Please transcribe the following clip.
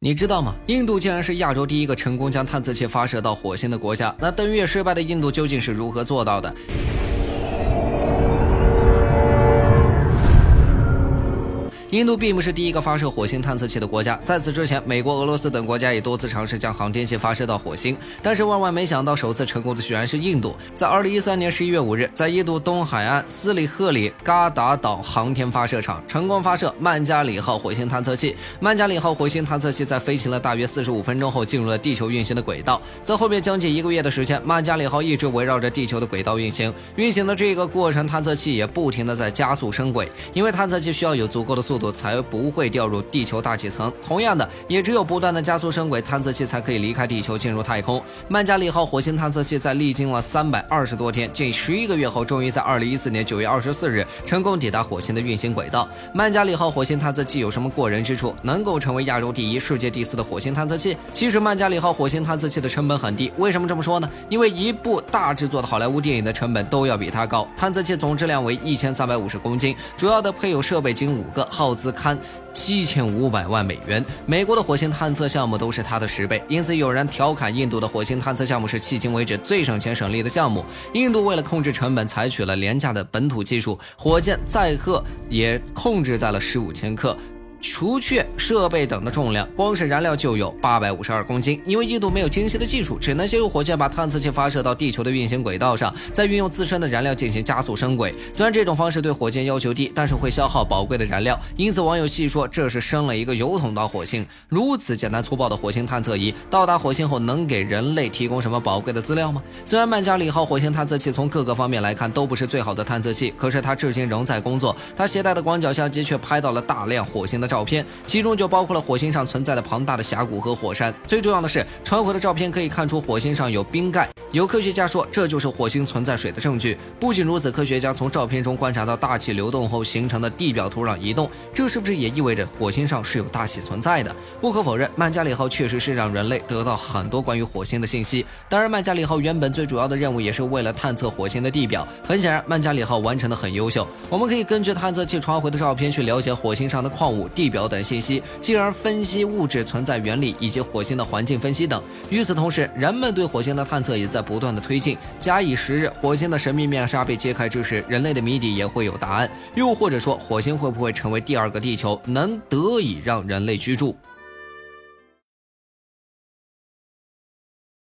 你知道吗？印度竟然是亚洲第一个成功将探测器发射到火星的国家。那登月失败的印度究竟是如何做到的？印度并不是第一个发射火星探测器的国家，在此之前，美国、俄罗斯等国家也多次尝试将航天器发射到火星，但是万万没想到，首次成功的居然是印度。在二零一三年十一月五日，在印度东海岸斯里赫里嘎达岛航天发射场成功发射曼加里号火星探测器。曼加里号火星探测器在飞行了大约四十五分钟后，进入了地球运行的轨道。在后面将近一个月的时间，曼加里号一直围绕着地球的轨道运行。运行的这个过程，探测器也不停的在加速升轨，因为探测器需要有足够的速度才不会掉入地球大气层。同样的，也只有不断的加速升轨，探测器才可以离开地球进入太空。曼加里号火星探测器在历经了三百二十多天，近十一个月后，终于在二零一四年九月二十四日成功抵达火星的运行轨道。曼加里号火星探测器有什么过人之处，能够成为亚洲第一、世界第四的火星探测器？其实，曼加里号火星探测器的成本很低。为什么这么说呢？因为一部大制作的好莱坞电影的成本都要比它高。探测器总质量为一千三百五十公斤，主要的配有设备仅五个，耗资堪。七千五百万美元，美国的火星探测项目都是它的十倍，因此有人调侃印度的火星探测项目是迄今为止最省钱省力的项目。印度为了控制成本，采取了廉价的本土技术，火箭载荷也控制在了十五千克。除却设备等的重量，光是燃料就有八百五十二公斤。因为印度没有精细的技术，只能先用火箭把探测器发射到地球的运行轨道上，再运用自身的燃料进行加速升轨。虽然这种方式对火箭要求低，但是会消耗宝贵的燃料。因此，网友戏说这是升了一个油桶到火星。如此简单粗暴的火星探测仪，到达火星后能给人类提供什么宝贵的资料吗？虽然曼加里号火星探测器从各个方面来看都不是最好的探测器，可是它至今仍在工作。它携带的广角相机却拍到了大量火星的。照片，片其中就包括了火星上存在的庞大的峡谷和火山。最重要的是，传回的照片可以看出火星上有冰盖。有科学家说，这就是火星存在水的证据。不仅如此，科学家从照片中观察到大气流动后形成的地表土壤移动，这是不是也意味着火星上是有大气存在的？不可否认，曼加里号确实是让人类得到很多关于火星的信息。当然，曼加里号原本最主要的任务也是为了探测火星的地表。很显然，曼加里号完成的很优秀。我们可以根据探测器传回的照片去了解火星上的矿物、地表等信息，进而分析物质存在原理以及火星的环境分析等。与此同时，人们对火星的探测也在。不断的推进，假以时日，火星的神秘面纱被揭开之时，人类的谜底也会有答案。又或者说，火星会不会成为第二个地球，能得以让人类居住？